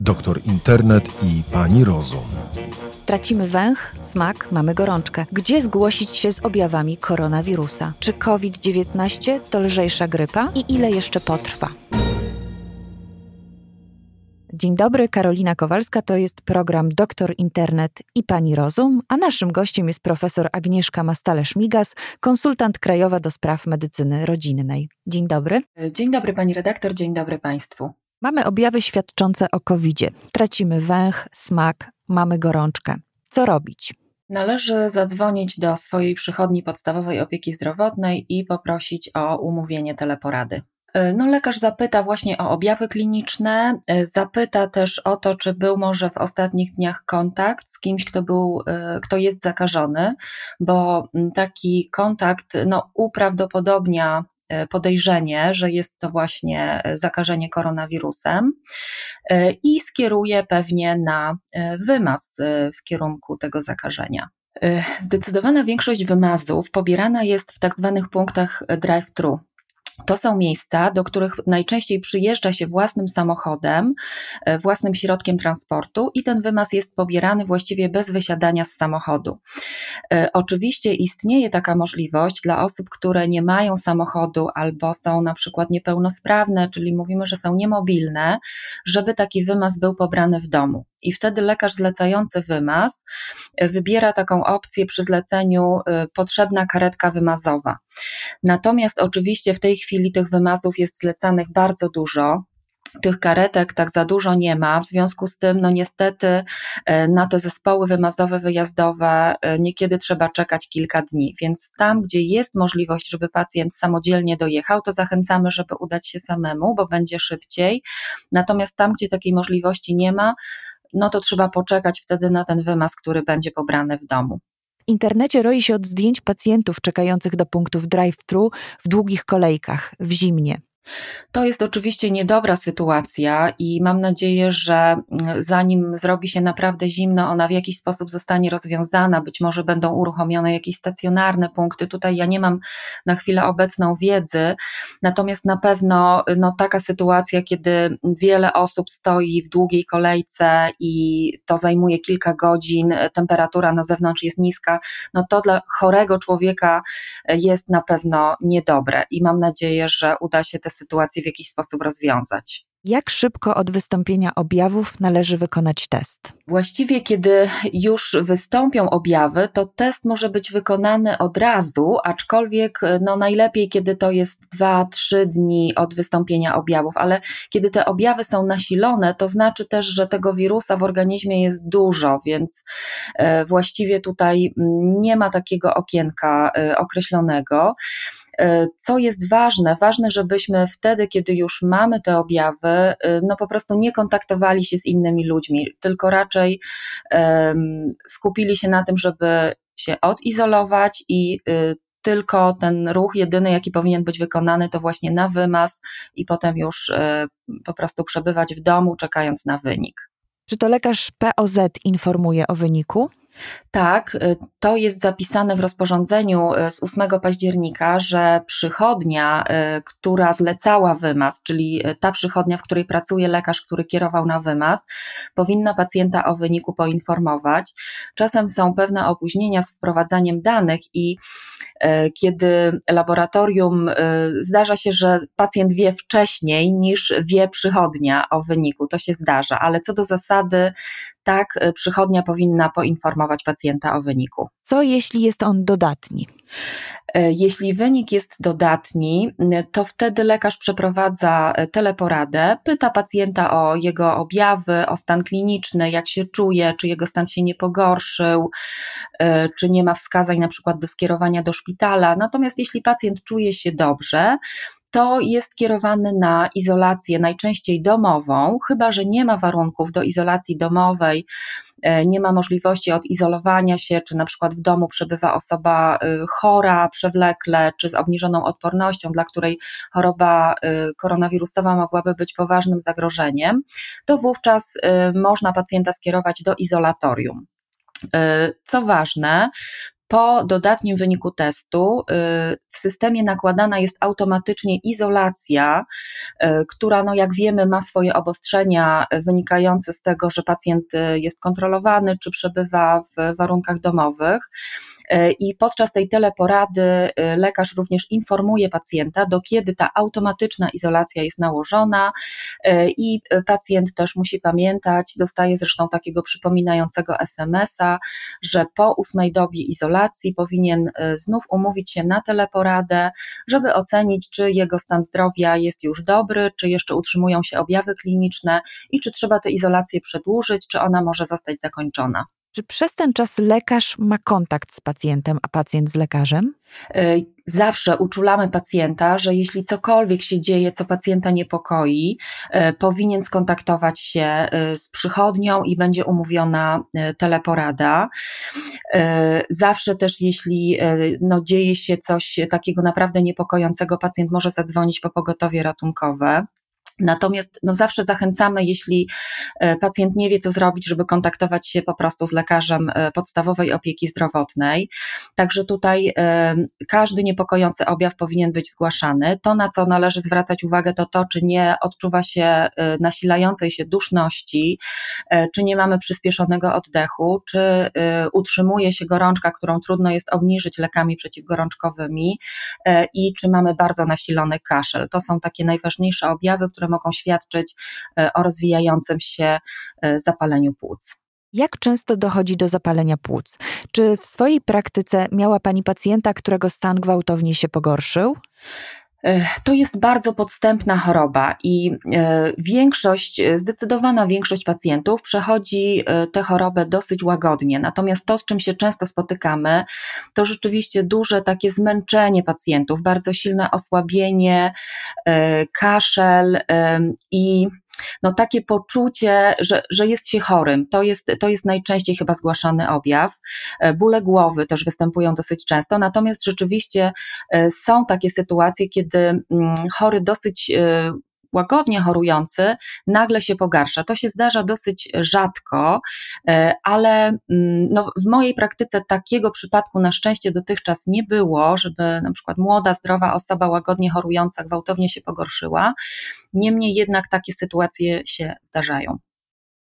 doktor internet i pani rozum. Tracimy węch, smak, mamy gorączkę. Gdzie zgłosić się z objawami koronawirusa? Czy COVID-19 to lżejsza grypa i ile jeszcze potrwa? Dzień dobry, Karolina Kowalska, to jest program Doktor Internet i Pani Rozum, a naszym gościem jest profesor Agnieszka Mastale-Szmigas, konsultant krajowa do spraw medycyny rodzinnej. Dzień dobry. Dzień dobry Pani redaktor, dzień dobry Państwu. Mamy objawy świadczące o covid -zie. Tracimy węch, smak, mamy gorączkę. Co robić? Należy zadzwonić do swojej przychodni podstawowej opieki zdrowotnej i poprosić o umówienie teleporady. No, lekarz zapyta właśnie o objawy kliniczne, zapyta też o to, czy był może w ostatnich dniach kontakt z kimś, kto, był, kto jest zakażony, bo taki kontakt no, uprawdopodobnia E, podejrzenie, że jest to właśnie e, zakażenie koronawirusem e, i skieruje pewnie na wymaz w kierunku tego zakażenia. Zdecydowana większość wymazów pobierana jest w tak zwanych punktach drive-thru, to są miejsca, do których najczęściej przyjeżdża się własnym samochodem, e, własnym środkiem transportu i ten wymaz jest pobierany właściwie bez wysiadania z samochodu. E, oczywiście istnieje taka możliwość dla osób, które nie mają samochodu albo są na przykład niepełnosprawne, czyli mówimy, że są niemobilne, żeby taki wymaz był pobrany w domu. I wtedy lekarz zlecający wymaz e, wybiera taką opcję przy zleceniu potrzebna karetka wymazowa. Natomiast oczywiście w tej chwili tych wymazów jest zlecanych bardzo dużo. Tych karetek tak za dużo nie ma, w związku z tym, no niestety, e, na te zespoły wymazowe, wyjazdowe e, niekiedy trzeba czekać kilka dni. Więc tam, gdzie jest możliwość, żeby pacjent samodzielnie dojechał, to zachęcamy, żeby udać się samemu, bo będzie szybciej. Natomiast tam, gdzie takiej możliwości nie ma, no to trzeba poczekać wtedy na ten wymaz, który będzie pobrany w domu internecie roi się od zdjęć pacjentów czekających do punktów drive-thru w długich kolejkach w zimnie. To jest oczywiście niedobra sytuacja i mam nadzieję, że mm, zanim zrobi się naprawdę zimno, ona w jakiś sposób zostanie rozwiązana. Być może będą uruchomione jakieś stacjonarne punkty. Tutaj ja nie mam na chwilę obecną wiedzy, natomiast na pewno no, taka sytuacja, kiedy wiele osób stoi w długiej kolejce i to zajmuje kilka godzin, temperatura na zewnątrz jest niska, no to dla chorego człowieka jest na pewno niedobre i mam nadzieję, że uda się te sytuację w jakiś sposób rozwiązać. Jak szybko od wystąpienia objawów należy wykonać test? Właściwie, kiedy już wystąpią objawy, to test może być wykonany od razu, aczkolwiek no, najlepiej, kiedy to jest 2-3 dni od wystąpienia objawów, ale kiedy te objawy są nasilone, to znaczy też, że tego wirusa w organizmie jest dużo, więc e, właściwie tutaj nie ma takiego okienka e, określonego. E, co jest ważne? Ważne, żebyśmy wtedy, kiedy już mamy te objawy, e, no po prostu nie kontaktowali się z innymi ludźmi, tylko raczej skupili się na tym, żeby się odizolować i y, tylko ten ruch jedyny, jaki powinien być wykonany, to właśnie na wymaz i potem już po prostu przebywać w domu, czekając na wynik. Czy to lekarz POZ informuje o wyniku? Tak, y, to jest zapisane w rozporządzeniu y, z 8 października, że przychodnia, y, która zlecała wymaz, czyli ta przychodnia, w której pracuje lekarz, który kierował na wymaz, powinna pacjenta o wyniku poinformować. Czasem są pewne opóźnienia z wprowadzaniem danych i kiedy laboratorium zdarza się, że pacjent wie wcześniej niż wie przychodnia o wyniku, to się zdarza, ale co do zasady tak przychodnia powinna poinformować pacjenta o wyniku. Co jeśli jest on dodatni? E, jeśli wynik jest dodatni, to wtedy lekarz przeprowadza e, teleporadę, pyta pacjenta o jego objawy, o stan kliniczny, jak się czuje, czy jego stan się nie pogorszył, e, czy nie ma wskazań na przykład do skierowania do szpitala. Natomiast jeśli pacjent czuje się dobrze, to jest kierowany na izolację najczęściej domową, chyba że nie ma warunków do izolacji domowej, nie ma możliwości odizolowania się, czy na przykład w domu przebywa osoba chora, przewlekle czy z obniżoną odpornością, dla której choroba y, koronawirusowa mogłaby być poważnym zagrożeniem, to wówczas można pacjenta skierować do izolatorium. Co ważne, po dodatnim wyniku testu w systemie nakładana jest automatycznie izolacja, która, no jak wiemy, ma swoje obostrzenia wynikające z tego, że pacjent jest kontrolowany czy przebywa w warunkach domowych. I podczas tej teleporady lekarz również informuje pacjenta, do kiedy ta automatyczna izolacja jest nałożona, i pacjent też musi pamiętać, dostaje zresztą takiego przypominającego SMS-a, że po ósmej dobie izolacji powinien e, znów umówić się na teleporadę, żeby ocenić, czy jego stan zdrowia jest już dobry, czy jeszcze utrzymują się objawy kliniczne i czy trzeba tę izolację przedłużyć, czy ona może zostać zakończona. Czy przez ten czas lekarz ma kontakt z pacjentem, a pacjent z lekarzem? E, zawsze uczulamy pacjenta, że jeśli cokolwiek się dzieje, co pacjenta niepokoi, e, powinien skontaktować się e, z przychodnią i będzie umówiona teleporada. Zawsze też, jeśli no, dzieje się coś takiego naprawdę niepokojącego, pacjent może zadzwonić po pogotowie ratunkowe. Natomiast no zawsze zachęcamy, jeśli e, pacjent nie wie, co zrobić, żeby kontaktować się po prostu z lekarzem e, podstawowej opieki zdrowotnej. Także tutaj e, każdy niepokojący objaw powinien być zgłaszany. To, na co należy zwracać uwagę, to to, czy nie odczuwa się nasilającej się duszności, czy nie mamy przyspieszonego oddechu, czy utrzymuje się gorączka, którą trudno jest obniżyć lekami przeciwgorączkowymi i czy mamy bardzo nasilony kaszel. To są takie najważniejsze objawy, które mogą świadczyć e, o rozwijającym się e, zapaleniu płuc. Jak często dochodzi do zapalenia płuc? Czy w swojej praktyce miała Pani pacjenta, którego stan gwałtownie się pogorszył? To jest bardzo podstępna choroba i e, większość, e, zdecydowana większość pacjentów przechodzi e, tę chorobę dosyć łagodnie. Natomiast to, z czym się często spotykamy, to rzeczywiście duże takie zmęczenie pacjentów, bardzo silne osłabienie, kaszel i no takie poczucie, że, że jest się chorym, to jest, to jest najczęściej chyba zgłaszany objaw. E, bóle głowy też występują dosyć często, natomiast rzeczywiście e, są takie sytuacje, kiedy mm, chory dosyć e, łagodnie chorujący nagle się pogarsza. To się zdarza dosyć rzadko, e, ale mm, no, w mojej praktyce takiego przypadku na szczęście dotychczas nie było, żeby na przykład młoda, zdrowa osoba łagodnie chorująca gwałtownie się pogorszyła. Niemniej jednak takie sytuacje się zdarzają.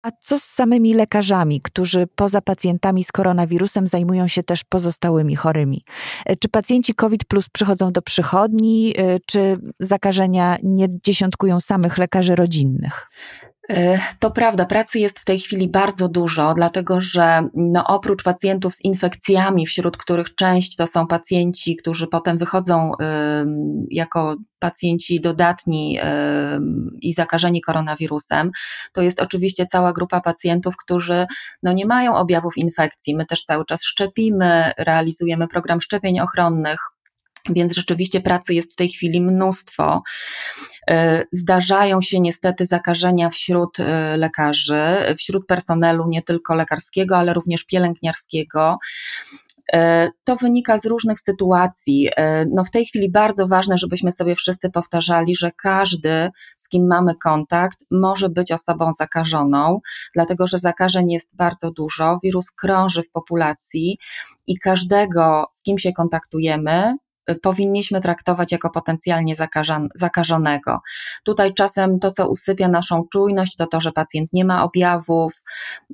A co z samymi lekarzami, którzy poza pacjentami z koronawirusem zajmują się też pozostałymi chorymi? E, czy pacjenci COVID plus przychodzą do przychodni, e, czy zakażenia nie dziesiątkują samych lekarzy rodzinnych? To prawda, pracy jest w tej chwili bardzo dużo, dlatego że no, oprócz pacjentów z infekcjami, wśród których część to są pacjenci, którzy potem wychodzą y, jako pacjenci dodatni y, i zakażeni koronawirusem, to jest oczywiście cała grupa pacjentów, którzy no, nie mają objawów infekcji. My też cały czas szczepimy, realizujemy program szczepień ochronnych. Więc rzeczywiście pracy jest w tej chwili mnóstwo. E, zdarzają się niestety zakażenia wśród e, lekarzy, wśród personelu nie tylko lekarskiego, ale również pielęgniarskiego. E, to wynika z różnych sytuacji. No w tej chwili bardzo ważne, żebyśmy sobie wszyscy powtarzali, że każdy, z kim mamy kontakt, może być osobą zakażoną, dlatego że zakażeń jest bardzo dużo. Wirus krąży w populacji i każdego, z kim się kontaktujemy, powinniśmy traktować jako potencjalnie zakażonego. Tutaj czasem to, co usypia naszą czujność, to to, że pacjent nie ma objawów,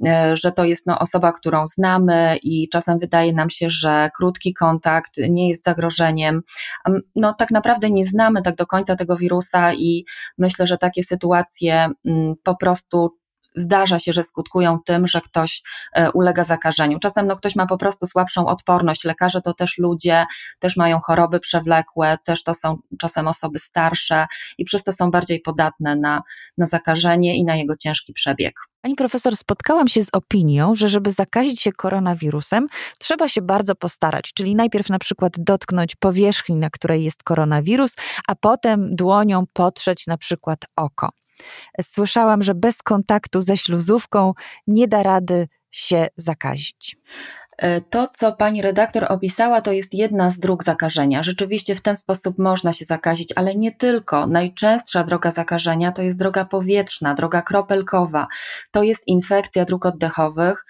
e, że to jest no, osoba, którą znamy i czasem wydaje nam się, że krótki kontakt nie jest zagrożeniem. No tak naprawdę nie znamy tak do końca tego wirusa i myślę, że takie sytuacje mm, po prostu zdarza się, że skutkują tym, że ktoś e, ulega zakażeniu. Czasem no, ktoś ma po prostu słabszą odporność. Lekarze to też ludzie, też mają choroby przewlekłe, też to są czasem osoby starsze i przez to są bardziej podatne na, na zakażenie i na jego ciężki przebieg. Pani profesor, spotkałam się z opinią, że żeby zakazić się koronawirusem, trzeba się bardzo postarać, czyli najpierw na przykład dotknąć powierzchni, na której jest koronawirus, a potem dłonią potrzeć na przykład oko. Słyszałam, że bez kontaktu ze śluzówką nie da rady się zakazić. E, to, co pani redaktor opisała, to jest jedna z dróg zakażenia. Rzeczywiście w ten sposób można się zakazić, ale nie tylko. Najczęstsza droga zakażenia to jest droga powietrzna, droga kropelkowa. To jest infekcja dróg oddechowych,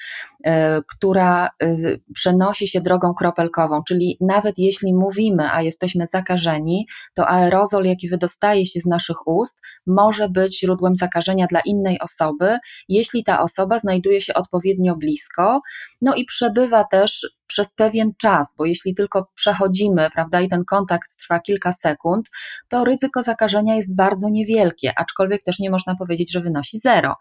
e, która e, przenosi się drogą kropelkową, czyli nawet jeśli mówimy, a jesteśmy zakażeni, to aerozol, jaki wydostaje się z naszych ust, może być źródłem zakażenia dla innej osoby, jeśli ta osoba znajduje się odpowiednio blisko, no i przebywa też przez pewien czas, bo jeśli tylko przechodzimy, prawda, i ten kontakt trwa kilka sekund, to ryzyko zakażenia jest bardzo niewielkie, aczkolwiek też nie można powiedzieć, że wynosi zero.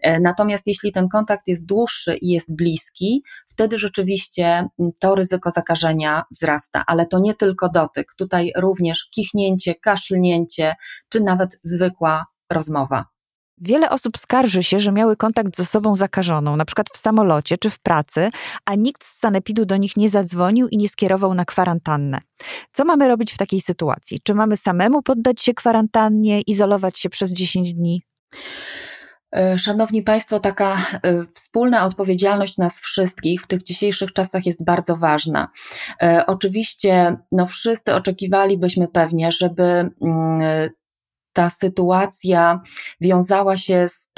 E, natomiast jeśli ten kontakt jest dłuższy i jest bliski, wtedy rzeczywiście mm, to ryzyko zakażenia wzrasta, ale to nie tylko dotyk, tutaj również kichnięcie, kaszlnięcie, czy nawet zwykła rozmowa. Wiele osób skarży się, że miały kontakt z osobą zakażoną, na przykład w samolocie czy w pracy, a nikt z sanepidu do nich nie zadzwonił i nie skierował na kwarantannę. Co mamy robić w takiej sytuacji? Czy mamy samemu poddać się kwarantannie, izolować się przez 10 dni? E, szanowni Państwo, taka e, wspólna odpowiedzialność nas wszystkich w tych dzisiejszych czasach jest bardzo ważna. E, oczywiście, no wszyscy oczekiwalibyśmy pewnie, żeby mm, ta sytuacja wiązała się z,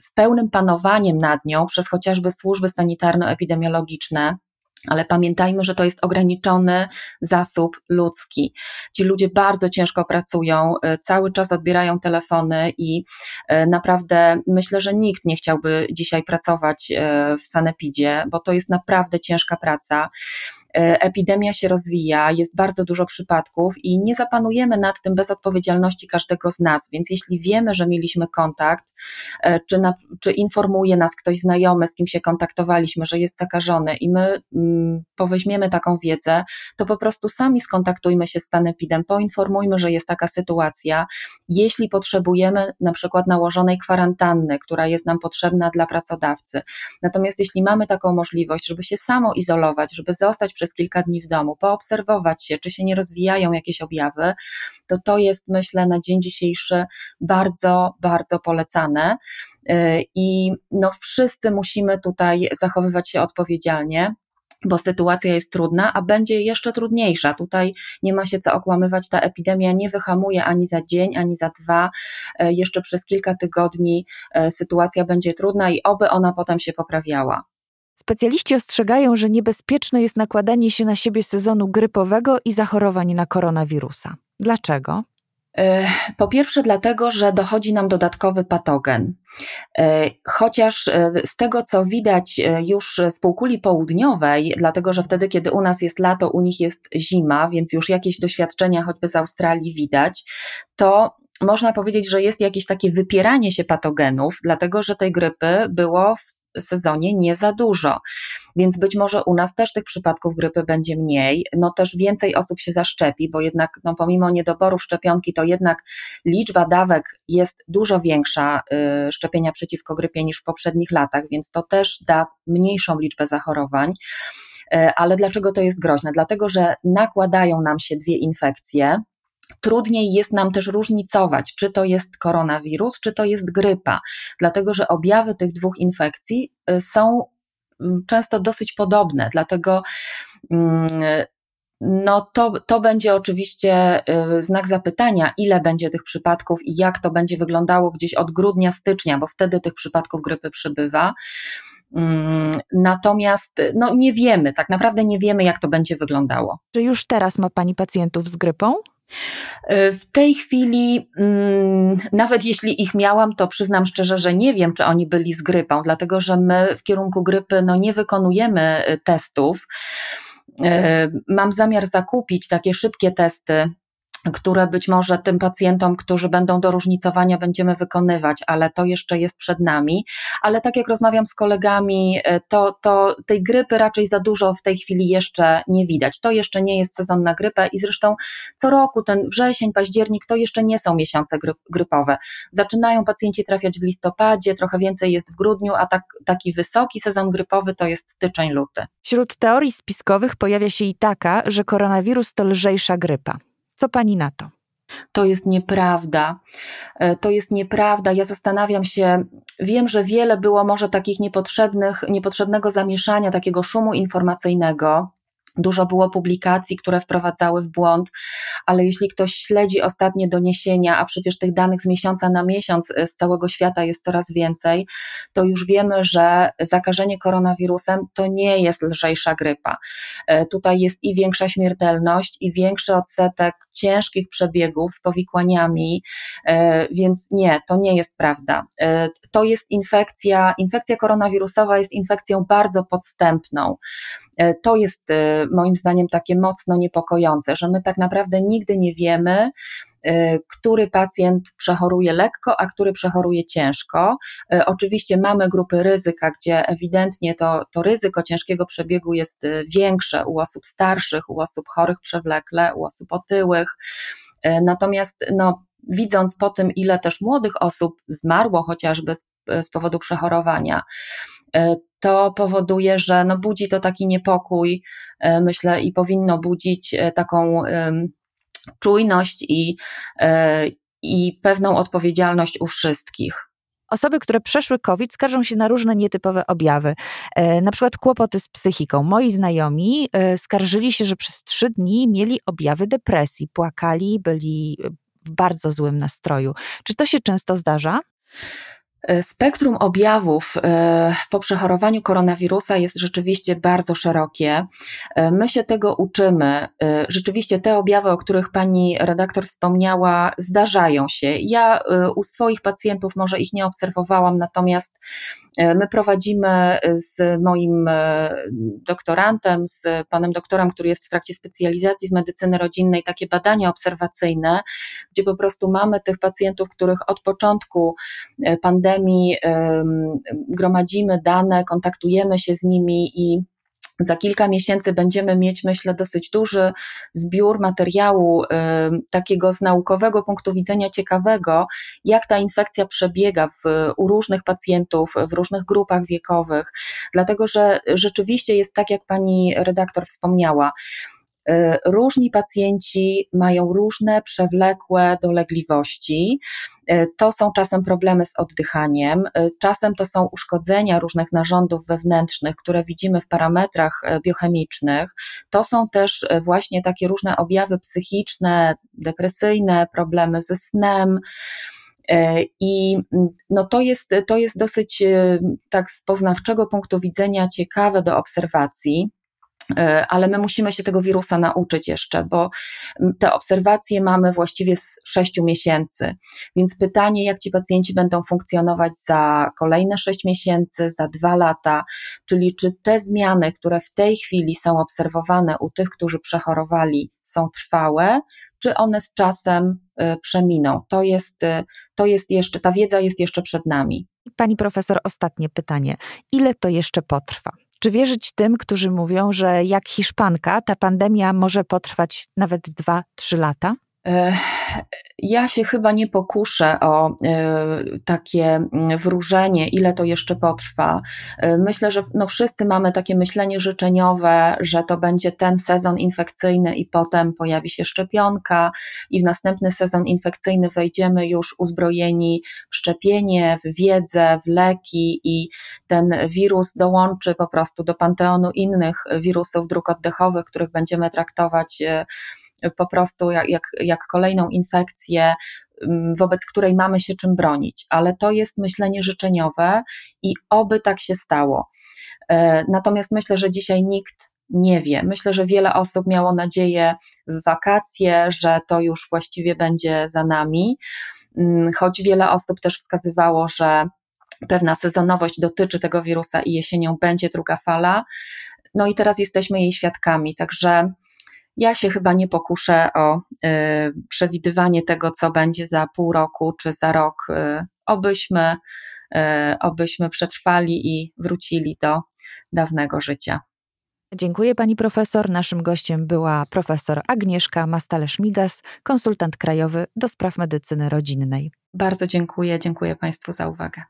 z pełnym panowaniem nad nią przez chociażby służby sanitarno-epidemiologiczne, ale pamiętajmy, że to jest ograniczony zasób ludzki. Ci ludzie bardzo ciężko pracują, y, cały czas odbierają telefony i y, naprawdę myślę, że nikt nie chciałby dzisiaj pracować y, w sanepidzie, bo to jest naprawdę ciężka praca. E, epidemia się rozwija, jest bardzo dużo przypadków i nie zapanujemy nad tym bez odpowiedzialności każdego z nas. Więc jeśli wiemy, że mieliśmy kontakt, e, czy, na, czy informuje nas ktoś znajomy, z kim się kontaktowaliśmy, że jest zakażony i my mm, poweźmiemy taką wiedzę, to po prostu sami skontaktujmy się z sanepidem, poinformujmy, że jest taka sytuacja. Jeśli potrzebujemy na przykład nałożonej kwarantanny, która jest nam potrzebna dla pracodawcy. Natomiast jeśli mamy taką możliwość, żeby się samo izolować, żeby zostać przez kilka dni w domu, poobserwować się, czy się nie rozwijają jakieś objawy, to to jest, myślę, na dzień dzisiejszy bardzo, bardzo polecane. Y, I no, wszyscy musimy tutaj zachowywać się odpowiedzialnie bo sytuacja jest trudna, a będzie jeszcze trudniejsza. Tutaj nie ma się co okłamywać, ta epidemia nie wyhamuje ani za dzień, ani za dwa. Y, jeszcze przez kilka tygodni y, sytuacja będzie trudna i oby ona potem się poprawiała. Specjaliści ostrzegają, że niebezpieczne jest nakładanie się na siebie sezonu grypowego i zachorowań na koronawirusa. Dlaczego? E, po pierwsze, dlatego, że dochodzi nam dodatkowy patogen. E, chociaż e, z tego, co widać już z półkuli południowej, dlatego że wtedy, kiedy u nas jest lato, u nich jest zima, więc już jakieś doświadczenia choćby z Australii widać, to można powiedzieć, że jest jakieś takie wypieranie się patogenów, dlatego że tej grypy było w sezonie nie za dużo. Więc być może u nas też tych przypadków grypy będzie mniej, no też więcej osób się zaszczepi, bo jednak no pomimo niedoborów szczepionki, to jednak liczba dawek jest dużo większa y, szczepienia przeciwko grypie niż w poprzednich latach, więc to też da mniejszą liczbę zachorowań. Y, ale dlaczego to jest groźne? Dlatego, że nakładają nam się dwie infekcje, Trudniej jest nam też różnicować, czy to jest koronawirus, czy to jest grypa, dlatego że objawy tych dwóch infekcji y, są mm, często dosyć podobne, dlatego mm, no to, to będzie oczywiście y, znak zapytania, ile będzie tych przypadków i jak to będzie wyglądało gdzieś od grudnia, stycznia, bo wtedy tych przypadków grypy przybywa. Mm, natomiast no, nie wiemy, tak naprawdę nie wiemy, jak to będzie wyglądało. Czy już teraz ma Pani pacjentów z grypą? E, w tej chwili, mm, nawet jeśli ich miałam, to przyznam szczerze, że nie wiem, czy oni byli z grypą, dlatego że my w kierunku grypy no, nie wykonujemy e, testów. E, mam zamiar zakupić takie szybkie testy które być może tym pacjentom, którzy będą do różnicowania, będziemy wykonywać, ale to jeszcze jest przed nami. Ale tak jak rozmawiam z kolegami, e, to, to tej grypy raczej za dużo w tej chwili jeszcze nie widać. To jeszcze nie jest sezon na grypę i zresztą co roku, ten wrzesień, październik, to jeszcze nie są miesiące grypowe. Zaczynają pacjenci trafiać w listopadzie, trochę więcej jest w grudniu, a tak, taki wysoki sezon grypowy to jest styczeń, luty. Wśród teorii spiskowych pojawia się i taka, że koronawirus to lżejsza grypa. Co pani na to? To jest nieprawda. E, to jest nieprawda. Ja zastanawiam się, wiem, że wiele było może takich niepotrzebnych, niepotrzebnego zamieszania, takiego szumu informacyjnego. Dużo było publikacji, które wprowadzały w błąd, ale jeśli ktoś śledzi ostatnie doniesienia, a przecież tych danych z miesiąca na miesiąc z całego świata jest coraz więcej, to już wiemy, że zakażenie koronawirusem to nie jest lżejsza grypa. E, tutaj jest i większa śmiertelność, i większy odsetek ciężkich przebiegów z powikłaniami, e, więc nie, to nie jest prawda. To jest infekcja, infekcja koronawirusowa jest infekcją bardzo podstępną. To jest moim zdaniem takie mocno niepokojące, że my tak naprawdę nigdy nie wiemy, y, który pacjent przechoruje lekko, a który przechoruje ciężko. Y, oczywiście mamy grupy ryzyka, gdzie ewidentnie to, to ryzyko ciężkiego przebiegu jest y, większe u osób starszych, u osób chorych przewlekle, u osób otyłych. Natomiast no, widząc po tym, ile też młodych osób zmarło chociażby z, z powodu przechorowania, to powoduje, że no budzi to taki niepokój, e, myślę, i powinno budzić e, taką czujność i, e, i pewną odpowiedzialność u wszystkich. Osoby, które przeszły COVID, skarżą się na różne nietypowe objawy, na przykład kłopoty z psychiką. Moi znajomi skarżyli się, że przez trzy dni mieli objawy depresji, płakali, byli w bardzo złym nastroju. Czy to się często zdarza? E, spektrum objawów e, po przechorowaniu koronawirusa jest rzeczywiście bardzo szerokie. E, my się tego uczymy. Rzeczywiście te objawy, o których pani redaktor wspomniała, zdarzają się. Ja u swoich pacjentów może ich nie obserwowałam, natomiast my prowadzimy z moim doktorantem, z panem doktorem, który jest w trakcie specjalizacji z medycyny rodzinnej, takie badania obserwacyjne, gdzie po prostu mamy tych pacjentów, których od początku pandemii, pandemii gromadzimy dane, kontaktujemy się z nimi i za kilka miesięcy będziemy mieć, myślę, dosyć duży zbiór materiału, takiego z naukowego punktu widzenia ciekawego, jak ta infekcja przebiega w, u różnych pacjentów, w różnych grupach wiekowych, dlatego że rzeczywiście jest tak, jak pani redaktor wspomniała. Y, różni pacjenci mają różne przewlekłe dolegliwości. Y, to są czasem problemy z oddychaniem, y, czasem to są uszkodzenia różnych narządów wewnętrznych, które widzimy w parametrach biochemicznych. To są też właśnie takie różne objawy psychiczne, depresyjne, problemy ze snem. I mm, no to, jest, to jest dosyć tak z poznawczego punktu widzenia ciekawe do obserwacji. E, ale my musimy się tego wirusa nauczyć jeszcze, bo te obserwacje mamy właściwie z sześciu miesięcy. Więc pytanie, jak ci pacjenci będą funkcjonować za kolejne sześć miesięcy, za dwa lata, czyli czy te zmiany, które w tej chwili są obserwowane u tych, którzy przechorowali, są trwałe, czy one z czasem e, przeminą. To jest, e, to jest jeszcze, ta wiedza jest jeszcze przed nami. Pani profesor, ostatnie pytanie. Ile to jeszcze potrwa? Czy wierzyć tym, którzy mówią, że jak Hiszpanka, ta pandemia może potrwać nawet 2-3 lata? Ja się chyba nie pokuszę o e, takie mm, wróżenie, ile to jeszcze potrwa. E, myślę, że no wszyscy mamy takie myślenie życzeniowe, że to będzie ten sezon infekcyjny i potem pojawi się szczepionka i w następny sezon infekcyjny wejdziemy już uzbrojeni w szczepienie, w wiedzę, w leki i ten wirus dołączy po prostu do panteonu innych wirusów dróg oddechowych, których będziemy traktować e, po prostu jak, jak, jak kolejną infekcję, mm, wobec której mamy się czym bronić, ale to jest myślenie życzeniowe i oby tak się stało. E, natomiast myślę, że dzisiaj nikt nie wie. Myślę, że wiele osób miało nadzieję w wakacje, że to już właściwie będzie za nami, mm, choć wiele osób też wskazywało, że pewna sezonowość dotyczy tego wirusa i jesienią będzie druga fala. No i teraz jesteśmy jej świadkami, także ja się chyba nie pokuszę o y, przewidywanie tego, co będzie za pół roku czy za rok. Y, obyśmy, y, obyśmy przetrwali i wrócili do dawnego życia. Dziękuję pani profesor. Naszym gościem była profesor Agnieszka Mastale-Szmigas, konsultant krajowy do spraw medycyny rodzinnej. Bardzo dziękuję. Dziękuję państwu za uwagę.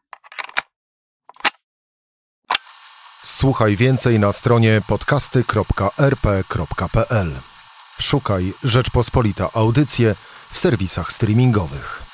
Słuchaj więcej na stronie podcasty.rp.pl. Szukaj Rzeczpospolita Audycje w serwisach streamingowych.